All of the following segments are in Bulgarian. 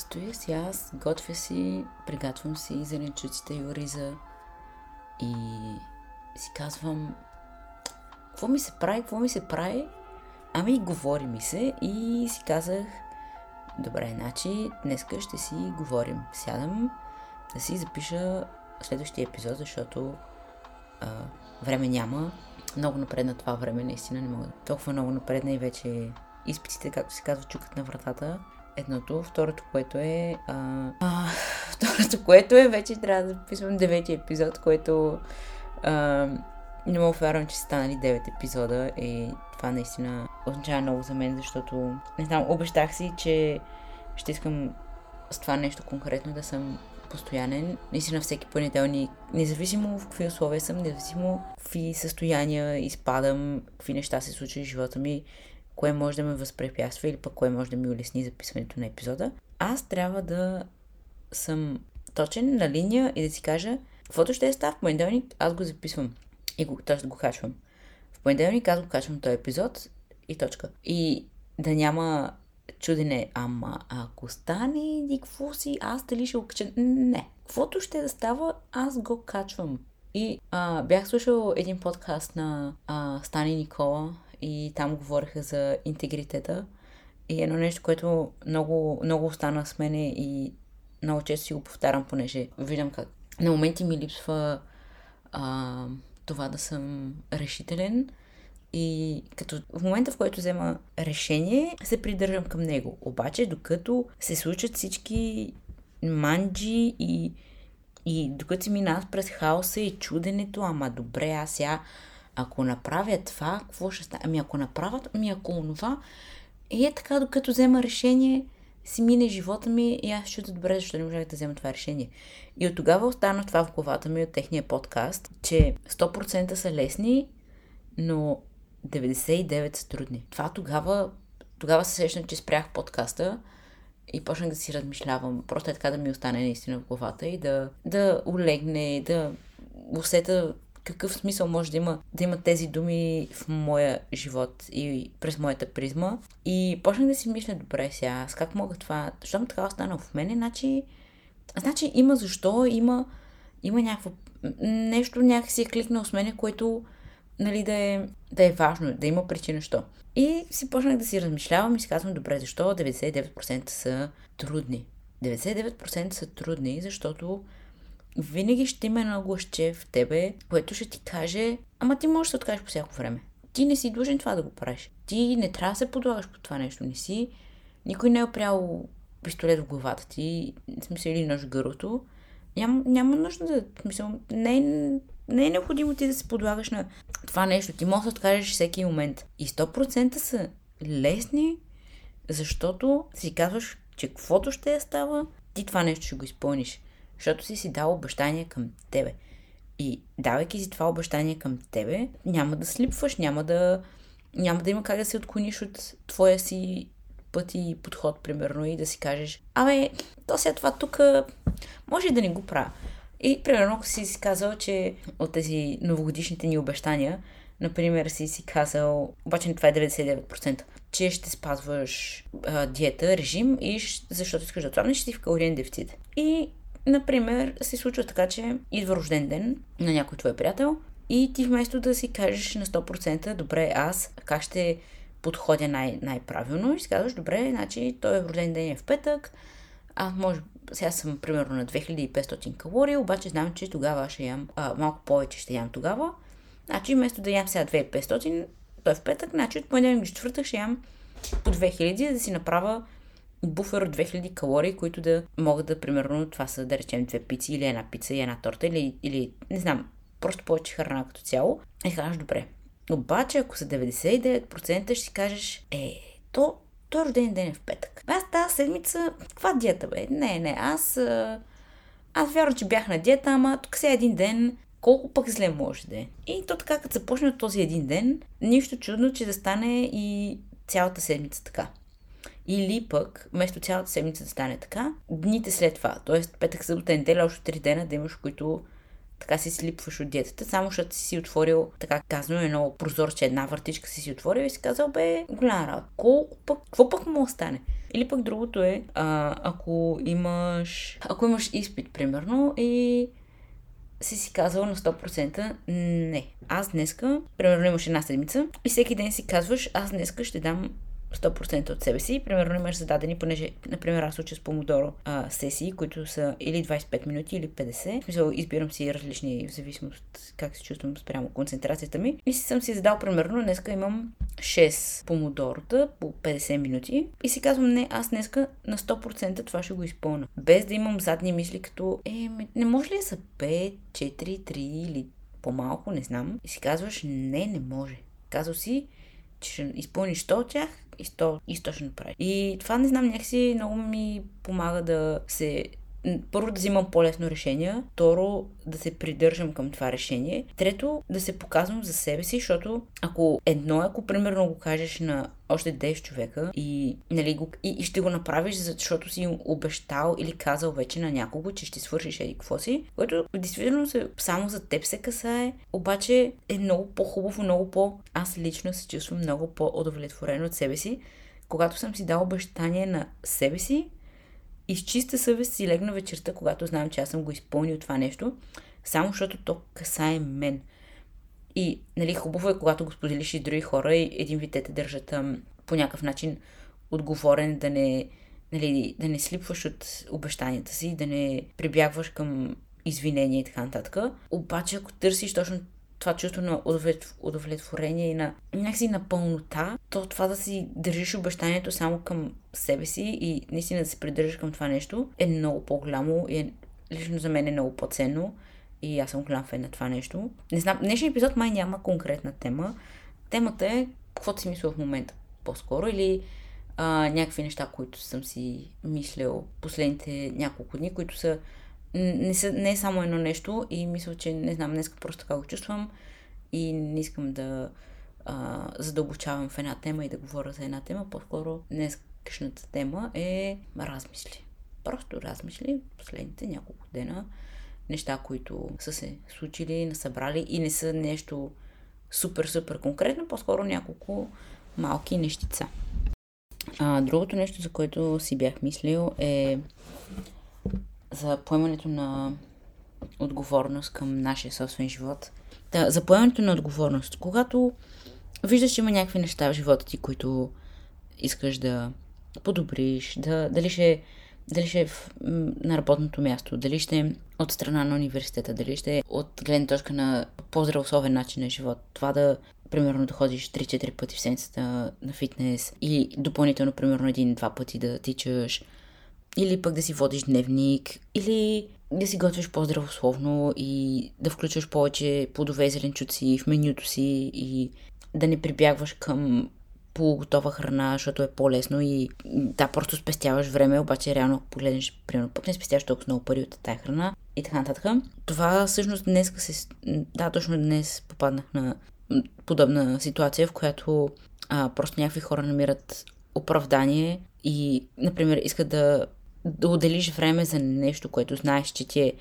Стоя си аз, готвя си, приготвям си зеленчуците и ориза и си казвам какво ми се прави, какво ми се прави? Ами говори ми се и си казах добре, значи днеска ще си говорим. Сядам да си запиша следващия епизод, защото а, време няма. Много напредна това време, наистина не мога. Толкова много напредна и вече изпитите, както се казва, чукат на вратата. Едното. Второто, което е... А, а, второто, което е, вече трябва да записвам девети епизод, което... А, не мога вярвам, че са станали 9 епизода и това наистина означава много за мен, защото не знам, обещах си, че ще искам с това нещо конкретно да съм постоянен. Наистина всеки понеделник, независимо в какви условия съм, независимо в какви състояния изпадам, какви неща се случват в живота ми, кое може да ме възпрепятства или пък кое може да ми улесни записването на епизода, аз трябва да съм точен на линия и да си кажа, каквото ще е става в понеделник, аз го записвам и го, т.е. го качвам. В понеделник аз го качвам този епизод и точка. И да няма чудене, ама ако стане и какво си, аз дали ще го кача? Не. Каквото ще да става, аз го качвам. И а, бях слушал един подкаст на а, Стани Никола и там говориха за интегритета. И едно нещо, което много, много остана с мене и много често си го повтарям, понеже виждам как на моменти ми липсва а, това да съм решителен и като в момента, в който взема решение, се придържам към него. Обаче, докато се случат всички манджи и, и докато си минават през хаоса и чуденето, ама добре, аз сега ако направя това, какво ще стане? Ами ако направят, ами ако онова. И е така, докато взема решение, си мине живота ми и аз ще добре, защо не можех да взема това решение. И от тогава остана това в главата ми от техния подкаст, че 100% са лесни, но 99 са трудни. Това тогава, тогава се сещам, че спрях подкаста и почнах да си размишлявам. Просто е така да ми остане наистина в главата и да, да улегне, да усета какъв смисъл може да има, да има тези думи в моя живот и през моята призма. И почнах да си мисля, добре сега, с как мога това, защото така остана в мене, значи, значи има защо, има, има някакво нещо някакси е кликнало с мене, което нали, да, е, да е важно, да има причина, що. И си почнах да си размишлявам и си казвам, добре, защо 99% са трудни? 99% са трудни, защото винаги ще има едно гласче в тебе, което ще ти каже, ама ти можеш да се откажеш по всяко време. Ти не си длъжен това да го правиш. Ти не трябва да се подлагаш по това нещо. Не си. Никой не е опрял пистолет в главата ти, в смисъл или нож в гърлото. Ням, няма нужда да... Смисъл, не, е, не е необходимо ти да се подлагаш на това нещо. Ти можеш да откажеш всеки момент. И 100% са лесни, защото си казваш, че каквото ще е става, ти това нещо ще го изпълниш защото си си дал обещание към тебе. И давайки си това обещание към тебе, няма да слипваш, няма да, няма да има как да се отклониш от твоя си път и подход, примерно, и да си кажеш, абе, то сега това тук може да не го правя. И, примерно, ако си си казал, че от тези новогодишните ни обещания, например, си си казал, обаче това е 99%, че ще спазваш а, диета, режим и защото искаш да отслабнеш, ще си в калориен дефицит. И Например, се случва така, че идва рожден ден на някой твой приятел и ти вместо да си кажеш на 100% добре, аз как ще подходя най- най-правилно и си казваш, добре, значи той е рожден ден е в петък, аз може, сега съм примерно на 2500 калории, обаче знам, че тогава ще ям, а, малко повече ще ям тогава. Значи вместо да ям сега 2500, той е в петък, значи от понеделник четвъртък ще ям по 2000, да си направя буфер от 2000 калории, които да могат да, примерно, това са, да речем, две пици или една пица и една торта или, или не знам, просто повече храна като цяло. И кажеш, добре. Обаче, ако са 99%, ще си кажеш, е, то, то рожден ден е в петък. Аз тази седмица, каква диета бе? Не, не, аз, аз вярвам, че бях на диета, ама тук сега един ден, колко пък зле може да е. И то така, като започне от този един ден, нищо чудно, че да стане и цялата седмица така. Или пък, вместо цялата седмица да стане така, дните след това, т.е. петък, събота, неделя, още три дена да имаш, които така си слипваш от диетата, само защото си си отворил, така казано, едно прозорче, една въртичка си си отворил и си казал, бе, голяма работа. Колко пък, какво пък му остане? Или пък другото е, а, ако имаш, ако имаш изпит, примерно, и си си казала на 100% не. Аз днеска, примерно имаш една седмица и всеки ден си казваш, аз днеска ще дам 100% от себе си. Примерно имаш зададени, понеже, например, аз уча с помодоро а, сесии, които са или 25 минути, или 50. В смисъл, избирам си различни в зависимост как се чувствам спрямо концентрацията ми. И си съм си задал, примерно, днеска имам 6 помодорота по 50 минути. И си казвам, не, аз днеска на 100% това ще го изпълня. Без да имам задни мисли, като, е, не може ли са 5, 4, 3 или по-малко, не знам. И си казваш, не, не може. Казал си, че ще изпълниш 100 от тях и 100, и 100 ще направиш. И това не знам, някакси много ми помага да се първо да взимам по-лесно решение, второ да се придържам към това решение, трето да се показвам за себе си, защото ако едно, ако примерно го кажеш на още 10 човека и, нали, го, и, и ще го направиш, защото си обещал или казал вече на някого, че ще свършиш еди какво си, което действително се, само за теб се касае, обаче е много по-хубаво, много по... Аз лично се чувствам много по-удовлетворен от себе си, когато съм си дал обещание на себе си, и с чиста съвест си легна вечерта, когато знам, че аз съм го изпълнил това нещо, само защото то касае мен. И, нали, хубаво е, когато го споделиш и други хора и един вид те държат ам, по някакъв начин отговорен, да не, нали, да не слипваш от обещанията си, да не прибягваш към извинения и така нататък. Обаче, ако търсиш точно това чувство на удовлетворение и на някакси на пълнота, то това да си държиш обещанието само към себе си и наистина да се придържаш към това нещо е много по-голямо и е, лично за мен е много по-ценно и аз съм голям фен на това нещо. Не знам, днешния епизод май няма конкретна тема. Темата е каквото си мисля в момента по-скоро или а, някакви неща, които съм си мислил последните няколко дни, които са не, са, не е само едно нещо и мисля, че не знам, днес просто така го чувствам и не искам да а, задълбочавам в една тема и да говоря за една тема. По-скоро днескашната тема е размисли. Просто размисли последните няколко дена. Неща, които са се случили, насъбрали и не са нещо супер-супер конкретно, по-скоро няколко малки нещица. А, другото нещо, за което си бях мислил е за поемането на отговорност към нашия собствен живот. Да, за поемането на отговорност. Когато виждаш, че има някакви неща в живота ти, които искаш да подобриш, да, дали ще дали ще е в, на работното място, дали ще е от страна на университета, дали ще е от гледна точка на по-здравословен начин на живот. Това да, примерно, да ходиш 3-4 пъти в седмицата на фитнес и допълнително, примерно, един-два пъти да тичаш, или пък да си водиш дневник, или да си готвиш по-здравословно и да включваш повече плодове и зеленчуци в менюто си и да не прибягваш към полуготова храна, защото е по-лесно и да, просто спестяваш време, обаче реално ако погледнеш, примерно, пък не спестяваш толкова много пари от тази храна и така нататък. Това всъщност днес се... Да, точно днес попаднах на подобна ситуация, в която а, просто някакви хора намират оправдание и, например, искат да да отделиш време за нещо, което знаеш, че ти е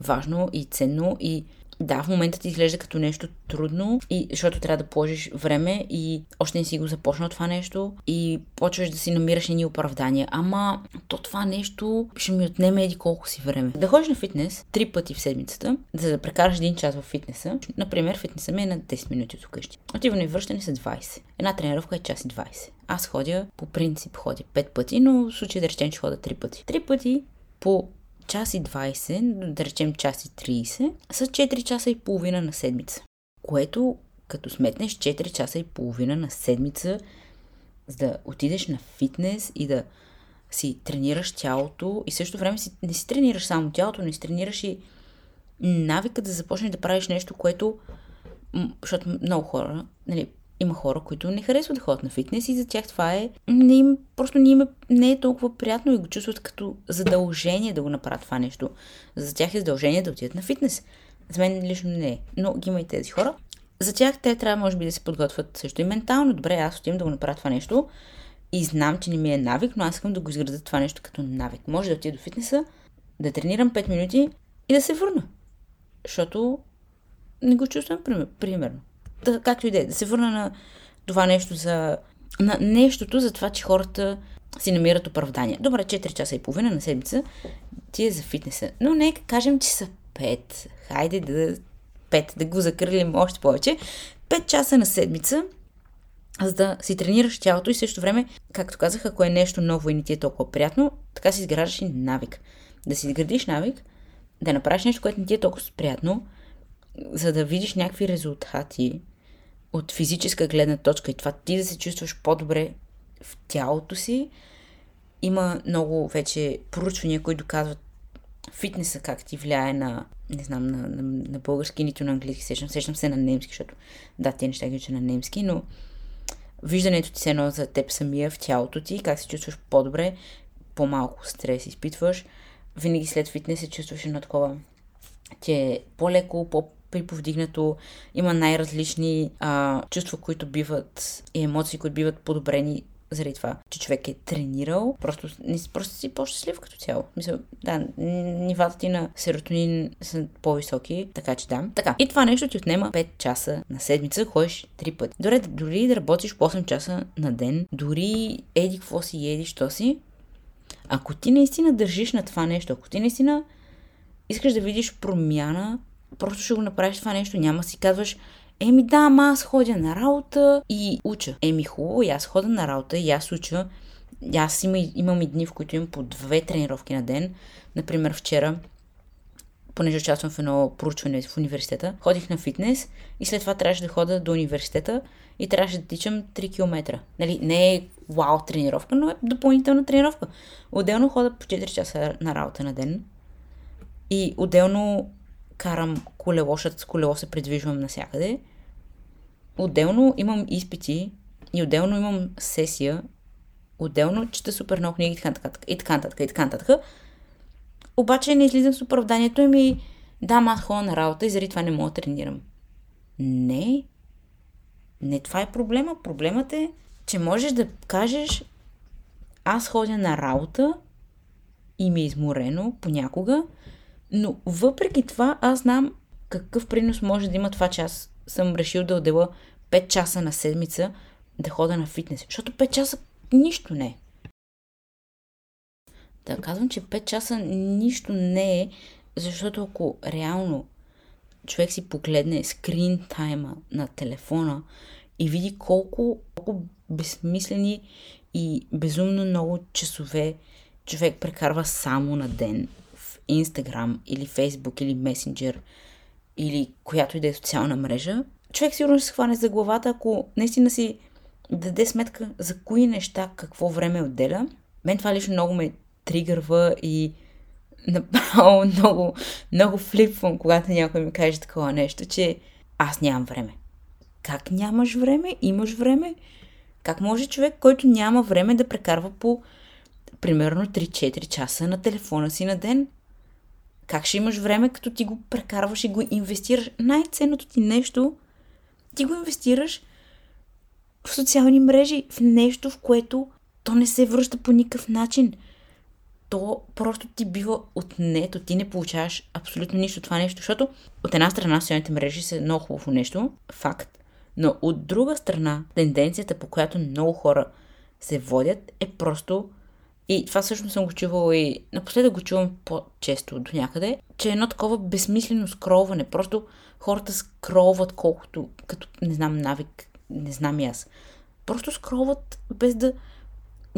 важно и ценно и да, в момента ти изглежда като нещо трудно, и, защото трябва да положиш време и още не си го започнал това нещо и почваш да си намираш едни оправдания. Ама то това нещо ще ми отнеме еди колко си време. Да ходиш на фитнес три пъти в седмицата, за да прекараш един час в фитнеса. Например, фитнеса ми е на 10 минути от вкъщи. Отиване и връщане са 20. Една тренировка е час и 20. Аз ходя, по принцип ходя 5 пъти, но в случай да речем, че хода 3 пъти. 3 пъти по час и 20, да речем час и 30, са 4 часа и половина на седмица. Което, като сметнеш 4 часа и половина на седмица, за да отидеш на фитнес и да си тренираш тялото и също време си, не си тренираш само тялото, не си тренираш и навика да започнеш да правиш нещо, което, защото много хора, нали, има хора, които не харесват да ходят на фитнес и за тях това е... Не им, просто не, им е, не е толкова приятно и го чувстват като задължение да го направят това нещо. За тях е задължение да отидат на фитнес. За мен лично не е. Но ги има и тези хора. За тях те трябва, може би, да се подготвят също и ментално. Добре, аз отивам да го направя това нещо и знам, че не ми е навик, но аз искам да го изградя това нещо като навик. Може да отида до фитнеса, да тренирам 5 минути и да се върна. Защото не го чувствам, примерно да, както и да е, да се върна на това нещо за на нещото за това, че хората си намират оправдания. Добре, 4 часа и половина на седмица ти е за фитнеса. Но нека кажем, че са 5. Хайде да 5, да го закрилим още повече. 5 часа на седмица, за да си тренираш тялото и също време, както казах, ако е нещо ново и не ти е толкова приятно, така си изграждаш и навик. Да си изградиш навик, да направиш нещо, което не ти е толкова приятно, за да видиш някакви резултати от физическа гледна точка и това ти да се чувстваш по-добре в тялото си. Има много вече поручвания, които доказват фитнеса как ти влияе на, не знам, на, на, на български, нито на английски, сещам, сещам се на немски, защото да, те неща ги уча на немски, но виждането ти се едно за теб самия в тялото ти, как се чувстваш по-добре, по-малко стрес изпитваш, винаги след фитнес се чувстваш едно такова, ти е по-леко, по-приповдигнато, има най-различни а, чувства, които биват и емоции, които биват подобрени заради това, че човек е тренирал, просто, просто си по-щастлив като цяло. Мисля, да, нивата ти на серотонин са по-високи, така че да. Така, и това нещо ти отнема 5 часа на седмица, ходиш 3 пъти. Дори, дори да работиш по 8 часа на ден, дори еди какво си, еди що си, ако ти наистина държиш на това нещо, ако ти наистина искаш да видиш промяна, просто ще го направиш това нещо, няма си казваш, Еми да, ама аз ходя на работа и уча. Еми хубаво, аз ходя на работа и аз уча. Аз има, имам и дни, в които имам по две тренировки на ден. Например, вчера, понеже участвам в едно проучване в университета, ходих на фитнес и след това трябваше да хода до университета и трябваше да тичам 3 км. Нали, не е вау тренировка, но е допълнителна тренировка. Отделно хода по 4 часа на работа на ден и отделно карам колело, с колело се придвижвам навсякъде. Отделно имам изпити и отделно имам сесия. Отделно чета супер много книги и така нататък. И така нататък. И. Обаче не излизам с оправданието и ми да, аз ходя на работа и заради това не мога да тренирам. Не. Не това е проблема. Проблемът е, че можеш да кажеш аз ходя на работа и ми е изморено понякога но въпреки това, аз знам какъв принос може да има това, че аз съм решил да отдела 5 часа на седмица да хода на фитнес. Защото 5 часа нищо не е. Да казвам, че 5 часа нищо не е, защото ако реално човек си погледне скрин тайма на телефона и види колко, колко безсмислени и безумно много часове човек прекарва само на ден Instagram или Facebook или Messenger или която и да е социална мрежа, човек сигурно ще се хване за главата, ако наистина си даде сметка за кои неща какво време отделя. Мен това лично много ме тригърва и направо много, много флипвам, когато някой ми каже такова нещо, че аз нямам време. Как нямаш време? Имаш време? Как може човек, който няма време да прекарва по примерно 3-4 часа на телефона си на ден? Как ще имаш време, като ти го прекарваш и го инвестираш? Най-ценното ти нещо, ти го инвестираш в социални мрежи, в нещо, в което то не се връща по никакъв начин. То просто ти бива отнето, ти не получаваш абсолютно нищо това нещо, защото от една страна социалните мрежи са много хубаво нещо, факт, но от друга страна тенденцията, по която много хора се водят, е просто и това всъщност съм го чувала и напоследък го чувам по-често до някъде, че едно такова безсмислено скролване. Просто хората скролват колкото, като, не знам, навик, не знам и аз. Просто скролват без да,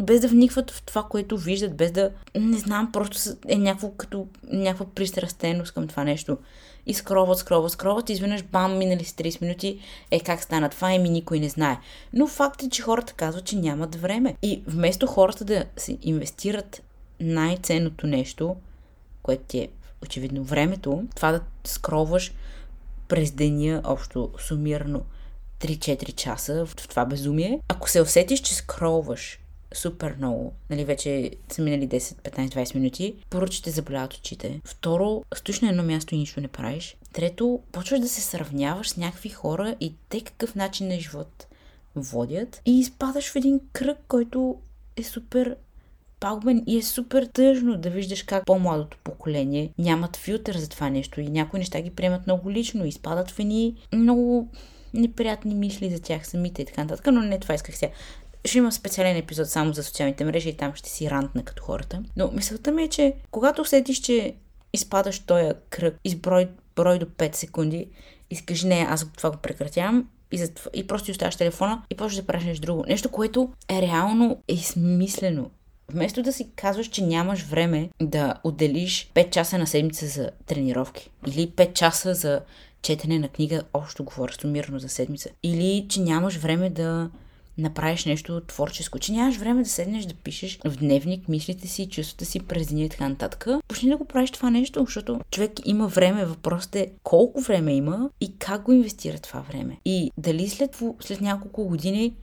без да вникват в това, което виждат, без да, не знам, просто е някакво като някаква пристрастеност към това нещо и скроват, скроват, скроват изведнъж бам, минали си 30 минути, е как стана това, еми никой не знае. Но факт е, че хората казват, че нямат време. И вместо хората да се инвестират най-ценното нещо, което ти е очевидно времето, това да скроваш през деня, общо сумирано 3-4 часа в това безумие, ако се усетиш, че скролваш супер много. Нали, вече са минали 10, 15, 20 минути. Първо, че те заболяват очите. Второ, стоиш на едно място и нищо не правиш. Трето, почваш да се сравняваш с някакви хора и те какъв начин на живот водят. И изпадаш в един кръг, който е супер пагубен и е супер тъжно да виждаш как по-младото поколение нямат филтър за това нещо и някои неща ги приемат много лично и изпадат в едни много неприятни мисли за тях самите и така нататък, но не това исках сега ще има специален епизод само за социалните мрежи и там ще си рантна като хората. Но мисълта ми е, че когато усетиш, че изпадаш този кръг, изброй брой до 5 секунди и скажи не, аз това го прекратявам и, за, и просто оставаш телефона и почваш да правиш нещо друго. Нещо, което е реално е смислено. Вместо да си казваш, че нямаш време да отделиш 5 часа на седмица за тренировки или 5 часа за четене на книга, общо говоря, сумирано за седмица. Или че нямаш време да направиш нещо творческо, че нямаш време да седнеш да пишеш в дневник мислите си, чувствата си през деня и така нататък. Почни да го правиш това нещо, защото човек има време. Въпросът е колко време има и как го инвестира това време. И дали след, след няколко години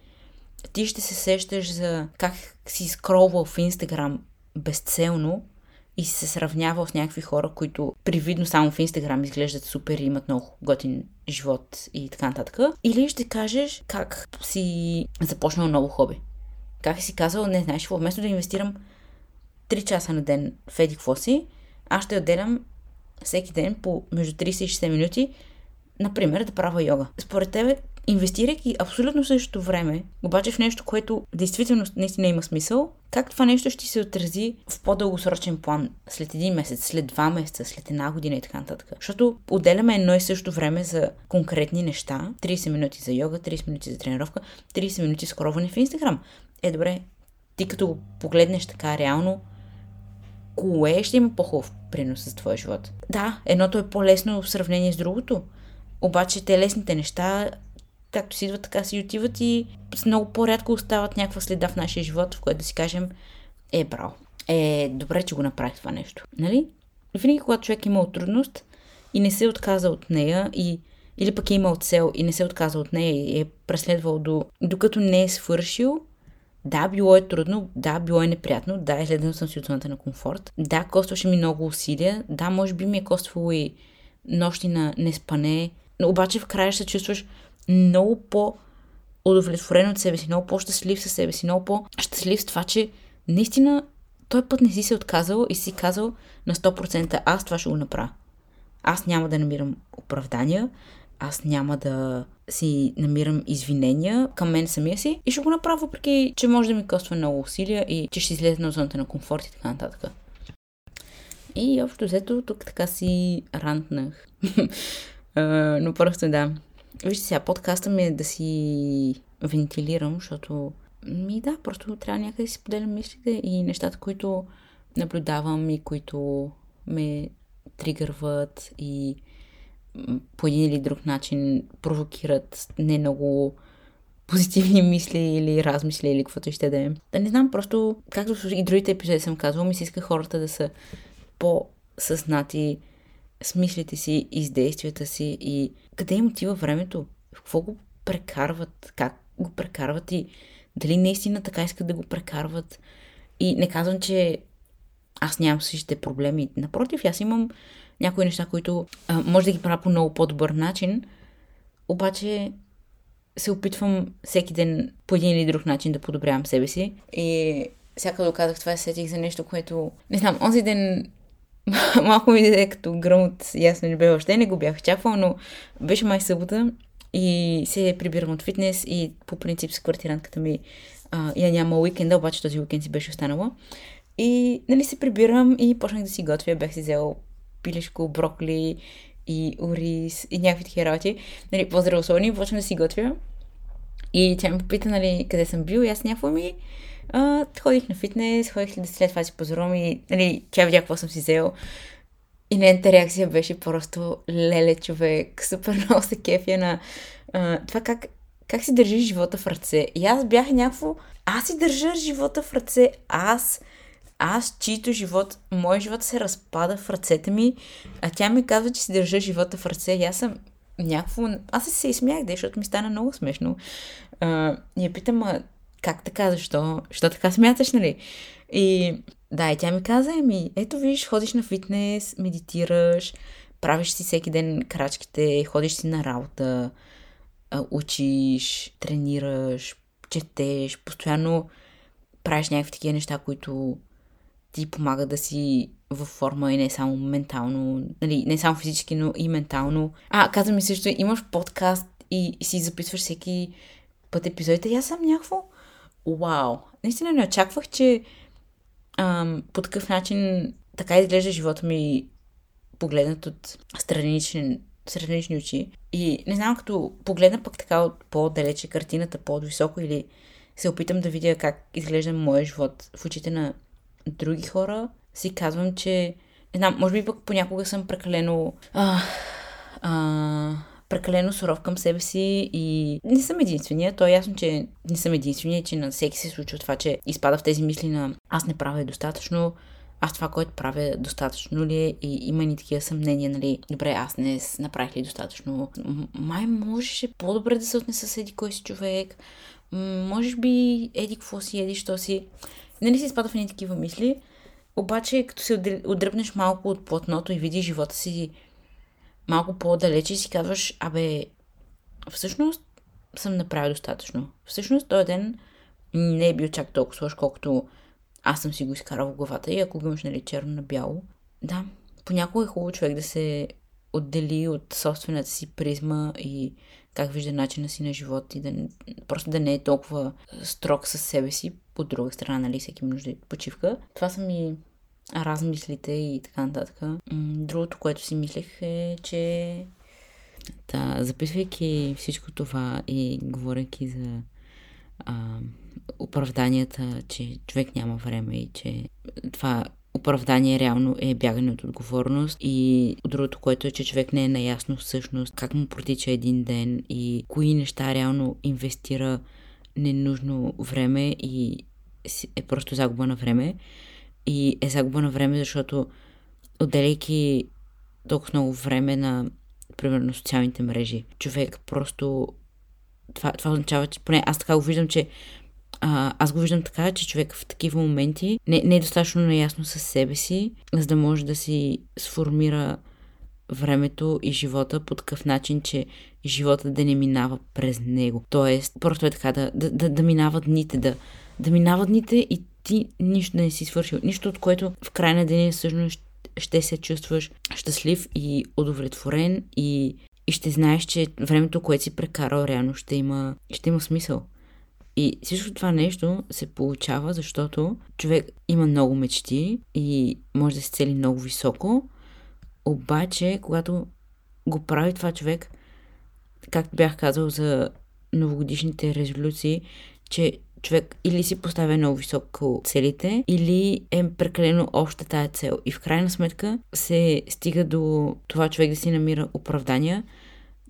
ти ще се сещаш за как си скролвал в Инстаграм безцелно и се сравнява с някакви хора, които привидно само в Инстаграм изглеждат супер и имат много готин живот и така нататък. Или ще кажеш как си започнал ново хоби. Как си казал, не знаеш вместо да инвестирам 3 часа на ден в еди си, аз ще отделям всеки ден по между 30 и 60 минути, например, да правя йога. Според тебе, инвестирайки абсолютно същото време, обаче в нещо, което действително наистина има смисъл, как това нещо ще се отрази в по-дългосрочен план, след един месец, след два месеца, след една година и така нататък. Защото отделяме едно и също време за конкретни неща. 30 минути за йога, 30 минути за тренировка, 30 минути скроване в Инстаграм. Е, добре, ти като го погледнеш така реално, кое ще има по-хубав принос за твоя живот? Да, едното е по-лесно в сравнение с другото. Обаче те лесните неща както си идват, така си отиват и много по-рядко остават някаква следа в нашия живот, в което да си кажем, е, браво, е, добре, че го направих това нещо. Нали? Винаги, когато човек е имал трудност и не се е отказал от нея и или пък е имал цел и не се е отказал от нея и е преследвал до, докато не е свършил, да, било е трудно, да, било е неприятно, да, изгледал съм си от зоната на комфорт, да, костваше ми много усилия, да, може би ми е коствало и нощи на неспане, обаче в края ще се чувстваш много по- удовлетворен от себе си, много по-щастлив със себе си, много по-щастлив с това, че наистина той път не си се отказал и си казал на 100% аз това ще го направя. Аз няма да намирам оправдания, аз няма да си намирам извинения към мен самия си и ще го направя, въпреки че може да ми коства много усилия и че ще излезе на зоната на комфорт и така нататък. И общо взето тук така си рантнах. но просто да, Вижте сега, подкаста ми е да си вентилирам, защото ми да, просто трябва някъде да си поделям мислите и нещата, които наблюдавам и които ме тригърват и по един или друг начин провокират не много позитивни мисли или размисли или каквото ще да е. Да не знам, просто, както и другите епизоди съм казвала, ми се иска хората да са по-съзнати, с мислите си и с действията си и къде им отива времето, в какво го прекарват, как го прекарват и дали наистина така искат да го прекарват. И не казвам, че аз нямам същите проблеми. Напротив, аз имам някои неща, които а, може да ги правя по много по-добър начин, обаче се опитвам всеки ден по един или друг начин да подобрявам себе си. И всяка да казах това, сетих за нещо, което... Не знам, онзи ден малко ми даде като гръм от ясно не бе въобще, не го бях очаквал, но беше май събота и се прибирам от фитнес и по принцип с квартирантката ми а, я няма уикенда, обаче този уикенд си беше останала. И нали се прибирам и почнах да си готвя, бях си взел пилешко, брокли и ориз и някакви такива работи. Нали, по-здравословни, да си готвя. И тя ме попита, нали, къде съм бил и аз някакво ми а, ходих на фитнес, ходих след това си позорувам и нали, тя видя какво съм си взел. И нейната реакция беше просто леле човек, супер много се кефя на а, това как, как си държиш живота в ръце. И аз бях някакво, аз си държа живота в ръце, аз, аз, чието живот, мой живот се разпада в ръцете ми, а тя ми казва, че си държа живота в ръце и аз съм някакво... Аз се изсмях, защото ми стана много смешно. А, и я питам, а как така, защо, защо така смяташ, нали? И да, и тя ми каза, еми, ето виж, ходиш на фитнес, медитираш, правиш си всеки ден крачките, ходиш си на работа, учиш, тренираш, четеш, постоянно правиш някакви такива неща, които ти помагат да си във форма и не само ментално, нали, не само физически, но и ментално. А, каза ми също, имаш подкаст и си записваш всеки път епизодите. И аз съм някакво вау! Наистина не очаквах, че ам, по такъв начин така изглежда живота ми погледнат от странични, странични очи. И не знам, като погледна пък така от по-далече картината, по-високо или се опитам да видя как изглежда моя живот в очите на други хора, си казвам, че не знам, може би пък понякога съм прекалено а, а, прекалено суров към себе си и не съм единствения. То е ясно, че не съм единствения, че на всеки се случва това, че изпада в тези мисли на аз не правя достатъчно, аз това, което правя, достатъчно ли е и има ни такива съмнения, нали, добре, аз не направих ли достатъчно. Май можеше по-добре да се отнеса с еди кой си човек, може би еди какво си, еди що си. Нали си изпада в едни такива мисли, обаче като се отдръпнеш малко от платното и видиш живота си малко по-далече и си казваш, абе, всъщност съм направил достатъчно. Всъщност този ден не е бил чак толкова сложно, колкото аз съм си го изкарал в главата и ако го имаш нали, черно на бяло. Да, понякога е хубаво човек да се отдели от собствената си призма и как вижда начина си на живот и да просто да не е толкова строг със себе си. От друга страна, нали, всеки нужда от почивка. Това са ми размислите и така нататък. Другото, което си мислех е, че да, записвайки всичко това и говоряки за а, оправданията, че човек няма време и че това оправдание реално е бягане от отговорност и другото, което е, че човек не е наясно всъщност как му протича един ден и кои неща реално инвестира ненужно време и е просто загуба на време и е загуба на време, защото отделяйки толкова много време на примерно социалните мрежи, човек просто това, това означава, че поне аз така го виждам, че а, аз го виждам така, че човек в такива моменти не, не е достатъчно наясно със себе си, за да може да си сформира времето и живота по такъв начин, че живота да не минава през него. Тоест, просто е така да, да, да, да минават дните, да, да минават дните и ти нищо не си свършил. Нищо от което в край на деня всъщност ще се чувстваш щастлив и удовлетворен и, и ще знаеш, че времето, което си прекарал, реално ще има, ще има смисъл. И всичко това нещо се получава, защото човек има много мечти и може да се цели много високо, обаче, когато го прави това човек, както бях казал за новогодишните резолюции, че човек или си поставя много високо целите, или е прекалено обща тая цел. И в крайна сметка се стига до това човек да си намира оправдания,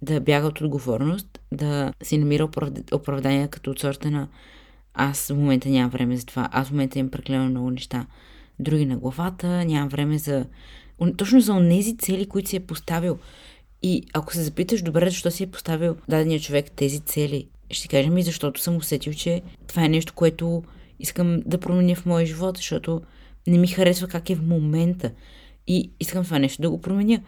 да бяга от отговорност, да си намира оправдания като от сорта на аз в момента нямам време за това, аз в момента имам прекалено много неща други на главата, нямам време за... Точно за онези цели, които си е поставил. И ако се запиташ, добре, защо си е поставил дадения човек тези цели, ще кажа ми, защото съм усетил, че това е нещо, което искам да променя в моя живот, защото не ми харесва как е в момента. И искам това нещо да го променя.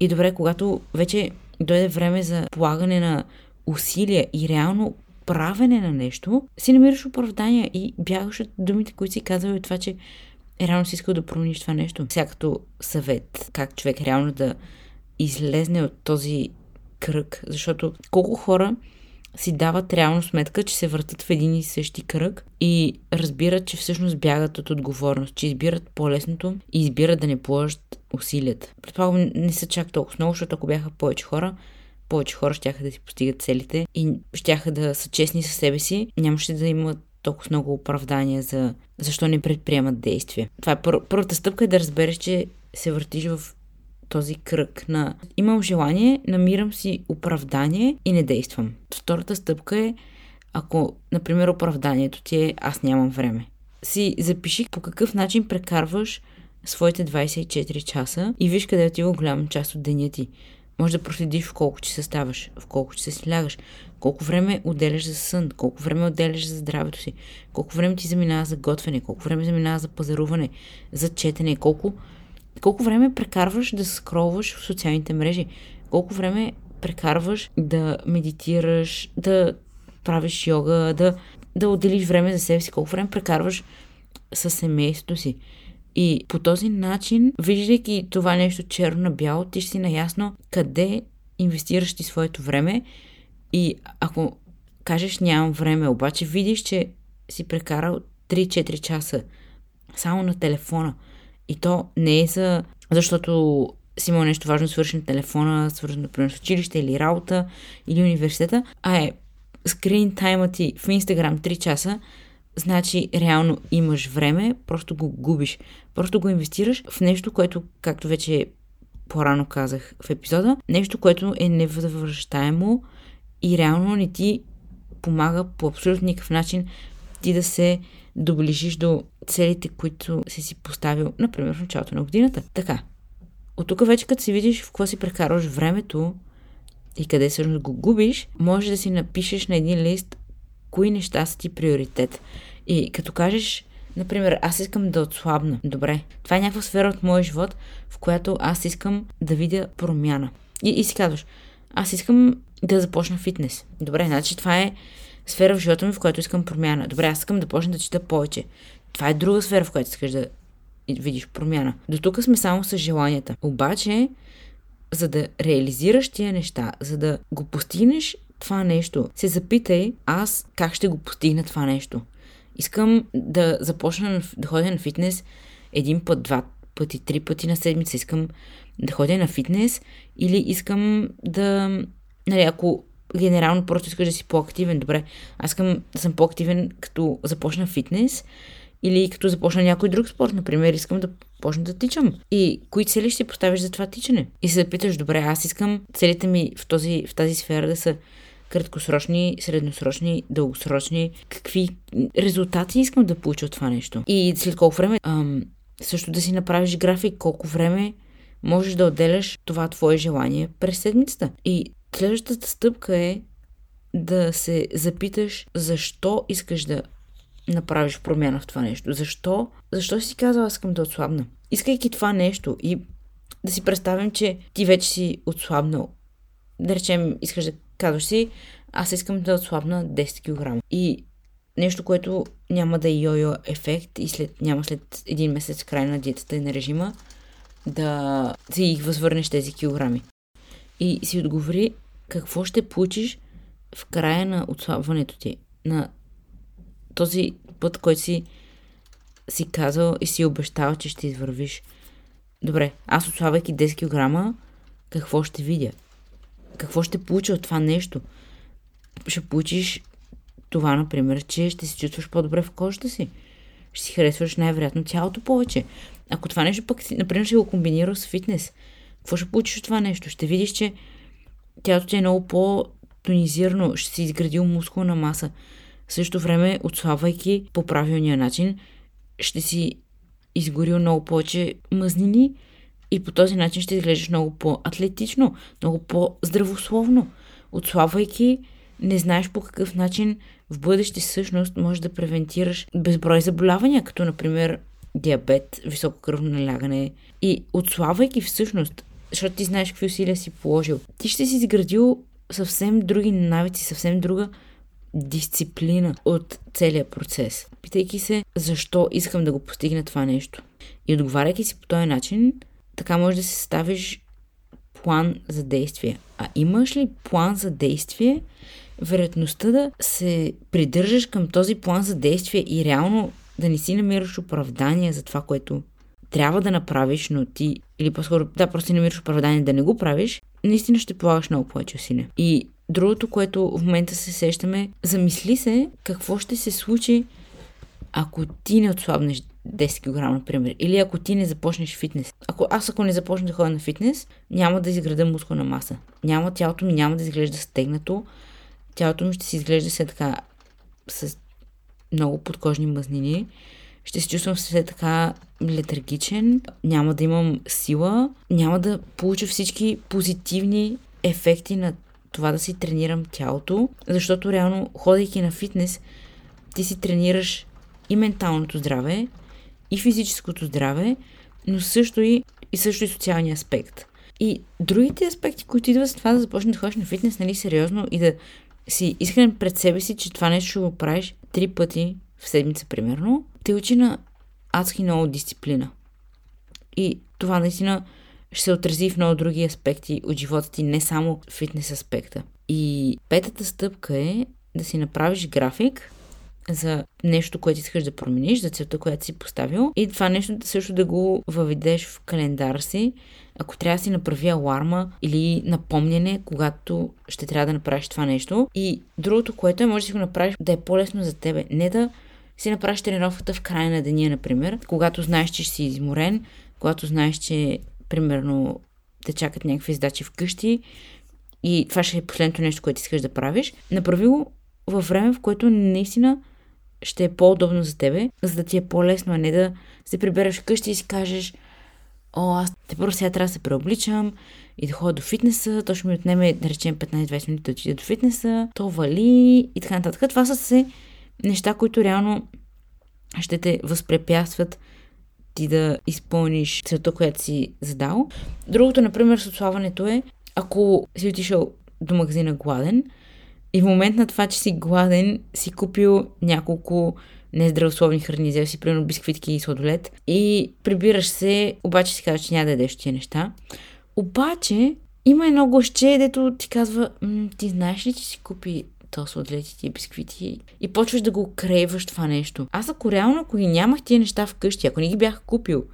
И добре, когато вече дойде време за полагане на усилия и реално правене на нещо, си намираш оправдания и бягаш от думите, които си казвали от това, че реално си искал да промениш това нещо. Всякато съвет, как човек реално да излезне от този кръг, защото колко хора си дават реално сметка, че се въртат в един и същи кръг и разбират, че всъщност бягат от отговорност, че избират по-лесното и избират да не положат усилията. Предполагам, не са чак толкова много, защото ако бяха повече хора, повече хора ще да си постигат целите и ще да са честни със себе си, нямаше да имат толкова много оправдания за защо не предприемат действия. Това е пър- първата стъпка е да разбереш, че се въртиш в този кръг на имам желание, намирам си оправдание и не действам. Втората стъпка е, ако, например, оправданието ти е аз нямам време. Си запиши по какъв начин прекарваш своите 24 часа и виж къде отива голяма част от деня ти. Може да проследиш в колко часа ставаш, в колко часа си лягаш, колко време отделяш за сън, колко време отделяш за здравето си, колко време ти заминава за готвене, колко време заминава за пазаруване, за четене, колко колко време прекарваш да скролваш в социалните мрежи? Колко време прекарваш да медитираш, да правиш йога, да, да отделиш време за себе си? Колко време прекарваш със семейството си? И по този начин, виждайки това нещо черно на бяло, ти ще си наясно къде инвестираш ти своето време и ако кажеш нямам време, обаче видиш, че си прекарал 3-4 часа само на телефона и то не е за... защото си имал нещо важно свършено на телефона, свързано, например, с училище или работа или университета, а е скрин тайма ти в Инстаграм 3 часа, значи реално имаш време, просто го губиш. Просто го инвестираш в нещо, което, както вече по-рано казах в епизода, нещо, което е невъзвръщаемо и реално не ти помага по абсолютно никакъв начин ти да се доближиш до целите, които си си поставил, например, в началото на годината. Така, от тук вече като си видиш в какво си прекарваш времето и къде всъщност го губиш, може да си напишеш на един лист кои неща са ти приоритет. И като кажеш, например, аз искам да отслабна. Добре, това е някаква сфера от моя живот, в която аз искам да видя промяна. И, и си казваш, аз искам да започна фитнес. Добре, значи това е сфера в живота ми, в която искам промяна. Добре, аз искам да почна да чета повече. Това е друга сфера, в която искаш да видиш промяна. До тук сме само с желанията. Обаче, за да реализираш тия неща, за да го постигнеш това нещо, се запитай аз как ще го постигна това нещо. Искам да започна да ходя на фитнес един път, два пъти, три пъти на седмица. Искам да ходя на фитнес или искам да... Нали, ако генерално просто искаш да си по-активен, добре, аз искам да съм по-активен като започна фитнес или като започна някой друг спорт, например, искам да почна да тичам. И кои цели ще поставиш за това тичане? И се запиташ, добре, аз искам целите ми в, този, в тази сфера да са краткосрочни, средносрочни, дългосрочни, какви резултати искам да получа от това нещо. И след колко време ам, също да си направиш график, колко време можеш да отделяш това твое желание през седмицата. И следващата стъпка е да се запиташ защо искаш да направиш промяна в това нещо. Защо? Защо си казала, аз искам да отслабна? Искайки това нещо и да си представим, че ти вече си отслабнал. Да речем, искаш да казваш си, аз искам да отслабна 10 кг. И нещо, което няма да е йо-йо ефект и след, няма след един месец край на диетата и на режима да си възвърнеш тези килограми. И си отговори какво ще получиш в края на отслабването ти, на този път, който си си казал и си обещал, че ще извървиш. Добре, аз отслабвайки 10 кг, какво ще видя? Какво ще получа от това нещо? Ще получиш това, например, че ще се чувстваш по-добре в кожата си. Ще си харесваш най-вероятно тялото повече. Ако това нещо пък, например, ще го комбинира с фитнес, какво ще получиш от това нещо? Ще видиш, че тялото ти е много по-тонизирано, ще си изградил мускулна маса. В същото време, отслабвайки по правилния начин, ще си изгорил много повече мъзнини и по този начин ще изглеждаш много по-атлетично, много по-здравословно. Отслабвайки, не знаеш по какъв начин в бъдеще всъщност можеш да превентираш безброй заболявания, като например диабет, високо кръвно налягане. И отслабвайки всъщност, защото ти знаеш какви усилия си положил, ти ще си изградил съвсем други навици, съвсем друга дисциплина от целия процес. Питайки се, защо искам да го постигна това нещо. И отговаряйки си по този начин, така може да си ставиш план за действие. А имаш ли план за действие, вероятността да се придържаш към този план за действие и реално да не си намираш оправдание за това, което трябва да направиш, но ти, или по-скоро, да, просто не намираш оправдание да не го правиш, наистина ще полагаш много повече усилия. И другото, което в момента се сещаме, замисли се какво ще се случи, ако ти не отслабнеш 10 кг, например, или ако ти не започнеш фитнес. Ако аз ако не започна да ходя на фитнес, няма да изграда мускулна маса. Няма, тялото ми няма да изглежда стегнато, тялото ми ще си изглежда все така с много подкожни мъзнини, ще се чувствам все така летаргичен, няма да имам сила, няма да получа всички позитивни ефекти на това да си тренирам тялото, защото реално, ходейки на фитнес, ти си тренираш и менталното здраве, и физическото здраве, но също и, и също и социалния аспект. И другите аспекти, които идват с това да започнеш да ходиш на фитнес, нали, сериозно и да си искрен пред себе си, че това нещо ще го правиш три пъти в седмица, примерно, те учи на адски много дисциплина. И това наистина ще се отрази в много други аспекти от живота ти, не само фитнес аспекта. И петата стъпка е да си направиш график за нещо, което искаш да промениш, за целта, която си поставил. И това нещо също да го въведеш в календар си, ако трябва да си направи аларма или напомняне, когато ще трябва да направиш това нещо. И другото, което е, може да си го направиш да е по-лесно за тебе. Не да си направиш тренировката в края на деня, например, когато знаеш, че ще си изморен, когато знаеш, че примерно те чакат някакви задачи вкъщи и това ще е последното нещо, което искаш да правиш. Направи го във време, в което наистина ще е по-удобно за тебе, за да ти е по-лесно, а не да се прибереш вкъщи и си кажеш, о, аз те първо сега трябва да се преобличам и да ходя до фитнеса, то ще ми отнеме, да речем, 15-20 минути да отида до фитнеса, то вали и така нататък. Това са се неща, които реално ще те възпрепятстват ти да изпълниш целта, която си задал. Другото, например, с отславането е, ако си отишъл до магазина гладен и в момент на това, че си гладен, си купил няколко нездравословни храни, взел си примерно бисквитки и сладолет и прибираш се, обаче си казваш, че няма да ядеш тия неща. Обаче има едно гоще, дето ти казва, ти знаеш ли, че си купи то сладолет и бисквити и почваш да го крейваш това нещо. Аз ако реално, ако ги нямах тия неща вкъщи, ако не ги бях купил,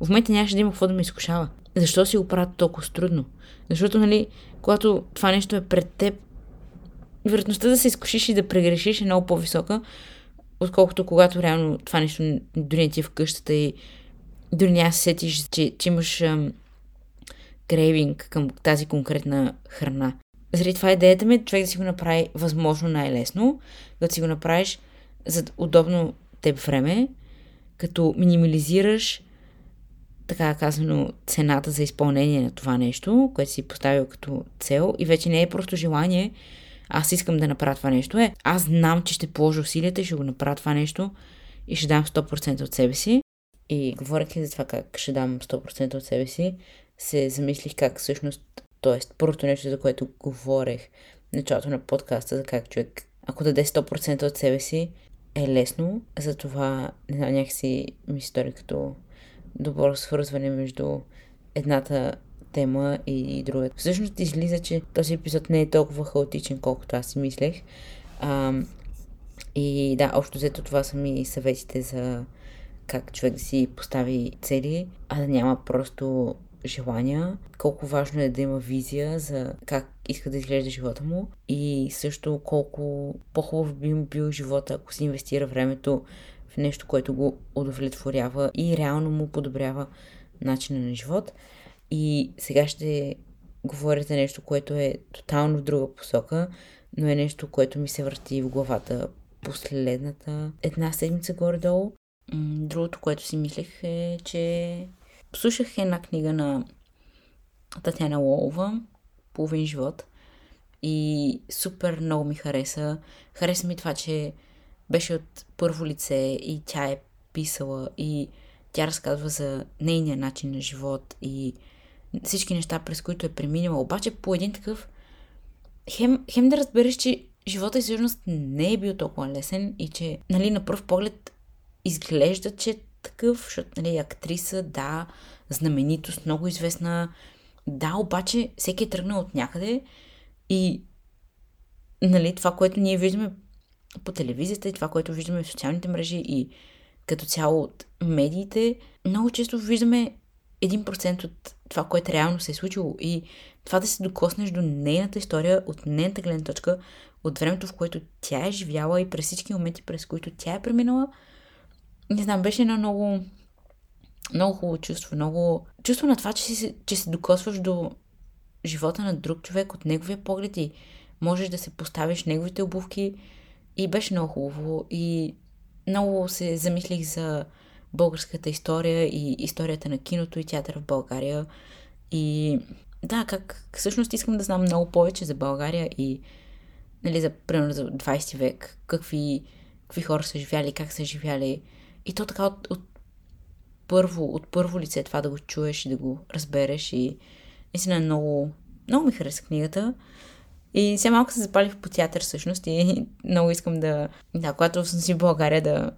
в момента нямаше да има какво да ме изкушава. Защо си го правят толкова трудно? Защото, нали, когато това нещо е пред теб, вероятността да се изкушиш и да прегрешиш е много по-висока, отколкото когато реално това нещо дори не ти е в къщата и дори няма се сетиш, че, че имаш крейвинг към тази конкретна храна. Заради това идеята ми е човек да си го направи възможно най-лесно, да си го направиш за удобно теб време, като минимализираш така казано, цената за изпълнение на това нещо, което си поставил като цел и вече не е просто желание, аз искам да направя това нещо. Е, аз знам, че ще положа усилията и ще го направя това нещо и ще дам 100% от себе си. И говоряки за това как ще дам 100% от себе си, се замислих как всъщност, т.е. първото нещо, за което говорех в началото на подкаста, за как човек, ако даде 100% от себе си, е лесно. Затова, не знам, някакси ми стори като добро свързване между едната тема и другата. Всъщност излиза, че този епизод не е толкова хаотичен, колкото аз си мислех. А, и да, общо взето това са ми съветите за как човек да си постави цели, а да няма просто желания, колко важно е да има визия за как иска да изглежда живота му и също колко по-хубав би му бил живота, ако си инвестира времето в нещо, което го удовлетворява и реално му подобрява начина на живот. И сега ще говоря за нещо, което е тотално в друга посока, но е нещо, което ми се върти в главата последната една седмица горе-долу. Другото, което си мислех е, че слушах една книга на Татьяна Лолова, Половин живот, и супер много ми хареса. Хареса ми това, че беше от първо лице и тя е писала и тя разказва за нейния начин на живот и всички неща, през които е преминала. Обаче по един такъв хем, хем да разбереш, че живота и всъщност не е бил толкова лесен и че, нали, на пръв поглед изглежда, че такъв, защото, нали, актриса, да, знаменитост, много известна, да, обаче всеки е тръгнал от някъде и, нали, това, което ние виждаме по телевизията и това, което виждаме в социалните мрежи и като цяло от медиите, много често виждаме 1% от това, което реално се е случило. И това да се докоснеш до нейната история от нейната гледна точка, от времето, в което тя е живяла и през всички моменти, през които тя е преминала, не знам, беше едно много, много хубаво чувство, много чувство на това, че, си, че се докосваш до живота на друг човек от неговия поглед и можеш да се поставиш неговите обувки и беше много хубаво и много се замислих за българската история и историята на киното и театъра в България. И да, как всъщност искам да знам много повече за България и нали, за, примерно за 20 век, какви, какви хора са живяли, как са живяли. И то така от, от, първо, от първо лице това да го чуеш и да го разбереш и наистина много, много ми хареса книгата. И сега малко се запалих по театър всъщност и много искам да, да, когато съм си в България да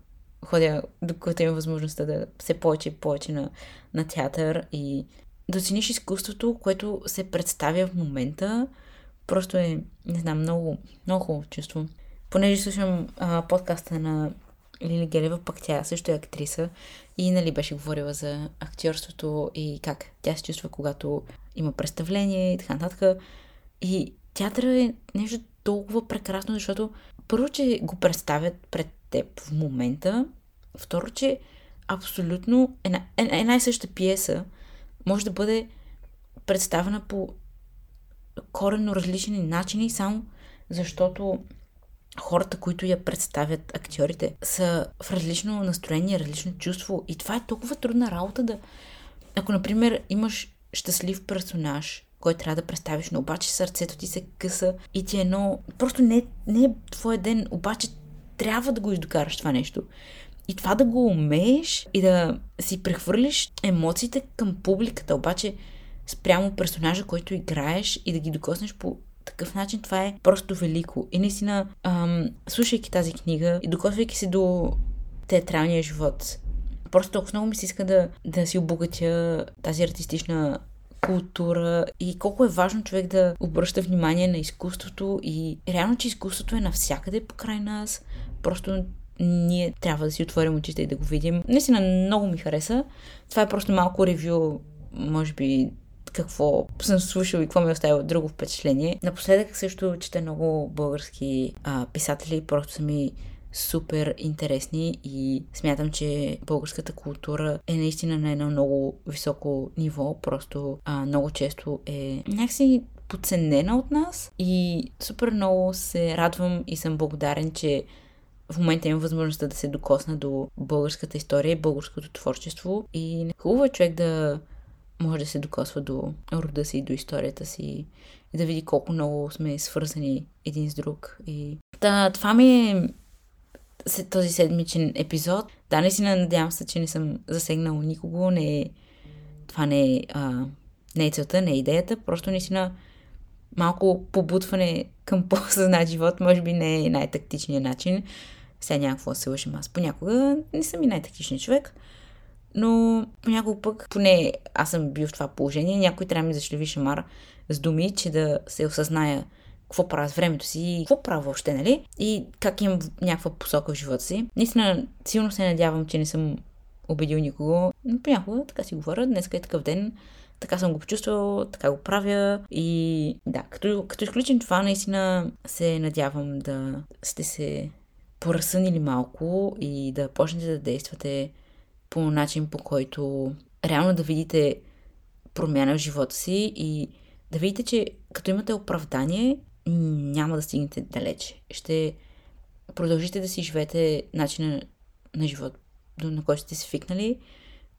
ходя, докато имам възможността да се повече и повече на, на театър и да оцениш изкуството, което се представя в момента. Просто е, не знам, много, много хубаво чувство. понеже слушам а, подкаста на Лили Гелева, пък тя също е актриса и нали беше говорила за актьорството и как тя се чувства, когато има представление и така нататък. И театъра е нещо толкова прекрасно, защото първо, че го представят пред теб в момента, второ, че абсолютно една, една и съща пиеса може да бъде представена по коренно различни начини, само защото хората, които я представят, актьорите, са в различно настроение, различно чувство. И това е толкова трудна работа да... Ако, например, имаш щастлив персонаж, който трябва да представиш, но обаче сърцето ти се къса и ти е едно... Просто не, не е твой ден, обаче трябва да го издокараш това нещо. И това да го умееш и да си прехвърлиш емоциите към публиката, обаче спрямо персонажа, който играеш и да ги докоснеш по такъв начин, това е просто велико. И наистина, ам, слушайки тази книга и докосвайки се до театралния живот, просто толкова много ми се иска да, да си обогатя тази артистична култура и колко е важно човек да обръща внимание на изкуството и реално, че изкуството е навсякъде покрай нас. Просто ние трябва да си отворим очите и да го видим. Наистина много ми хареса. Това е просто малко ревю, може би какво съм слушал и какво ми е оставило друго впечатление. Напоследък също чета много български а, писатели, просто са ми супер интересни и смятам, че българската култура е наистина на едно много високо ниво, просто а, много често е някакси подценена от нас и супер много се радвам и съм благодарен, че в момента имам възможността да се докосна до българската история и българското творчество и хубаво е човек да може да се докосва до рода си до историята си и да види колко много сме свързани един с друг. И... Да, това ми е този седмичен епизод. Да, наистина надявам се, че не съм засегнал никого. Не е... Това не е, а, не е целта, не е идеята. Просто наистина малко побутване към по-съзнат живот, може би не е най-тактичният начин. Сега някакво се лъжим аз. Понякога не съм и най-тактичният човек, но понякога пък, поне аз съм бил в това положение, някой трябва да ми зашливи шамар с думи, че да се осъзная какво правя с времето си и какво правя въобще, нали? И как имам някаква посока в живота си. Наистина, силно се надявам, че не съм убедил никого, но понякога така си говоря, днес е такъв ден, така съм го почувствал, така го правя и да, като, като изключим това, наистина се надявам да сте се поразсънили малко и да почнете да действате по начин, по който реално да видите промяна в живота си и да видите, че като имате оправдание, няма да стигнете далече. Ще продължите да си живеете начина на живот, на който сте се фикнали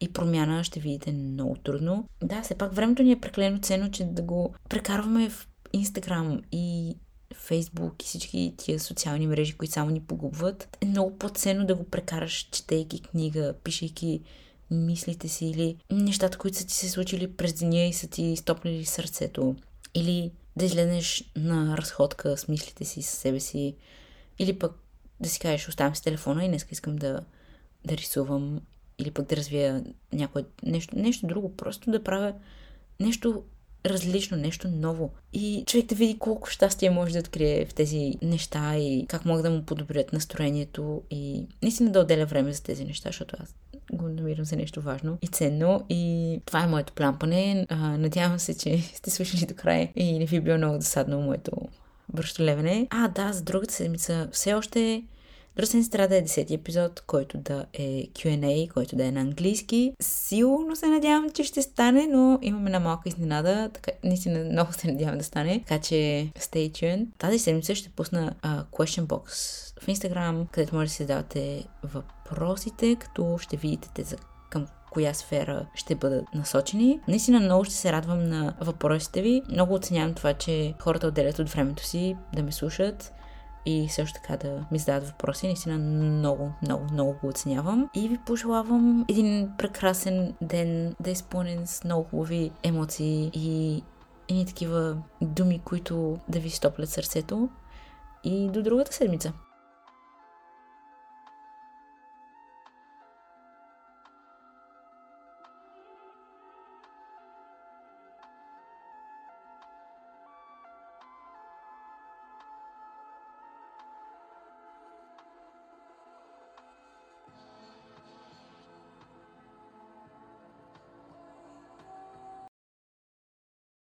и промяна ще видите много трудно. Да, все пак времето ни е преклено ценно, че да го прекарваме в Инстаграм и Фейсбук и всички тия социални мрежи, които само ни погубват, е много по-ценно да го прекараш, четейки книга, пишейки мислите си или нещата, които са ти се случили през деня и са ти стопнали сърцето. Или да излезеш на разходка с мислите си, с себе си. Или пък да си кажеш, оставям си телефона и днес искам да, да рисувам. Или пък да развия някое нещо, нещо друго. Просто да правя нещо различно, нещо ново. И човек да види колко щастие може да открие в тези неща и как могат да му подобрят настроението и наистина да отделя време за тези неща, защото аз го намирам за нещо важно и ценно. И това е моето плампане. Надявам се, че сте слушали до края и не ви е било много досадно моето връщолевене. А, да, за другата седмица все още Друсен страда е 10 епизод, който да е Q&A, който да е на английски. Силно се надявам, че ще стане, но имаме една малка изненада. Така, наистина много се надявам да стане. Така че stay tuned. Тази седмица ще пусна uh, question box в Instagram, където може да си задавате въпросите, като ще видите те за към коя сфера ще бъдат насочени. Наистина много ще се радвам на въпросите ви. Много оценявам това, че хората отделят от времето си да ме слушат и също така да ми зададат въпроси. Наистина много, много, много го оценявам. И ви пожелавам един прекрасен ден, да е изпълнен с много хубави емоции и едни такива думи, които да ви стоплят сърцето. И до другата седмица.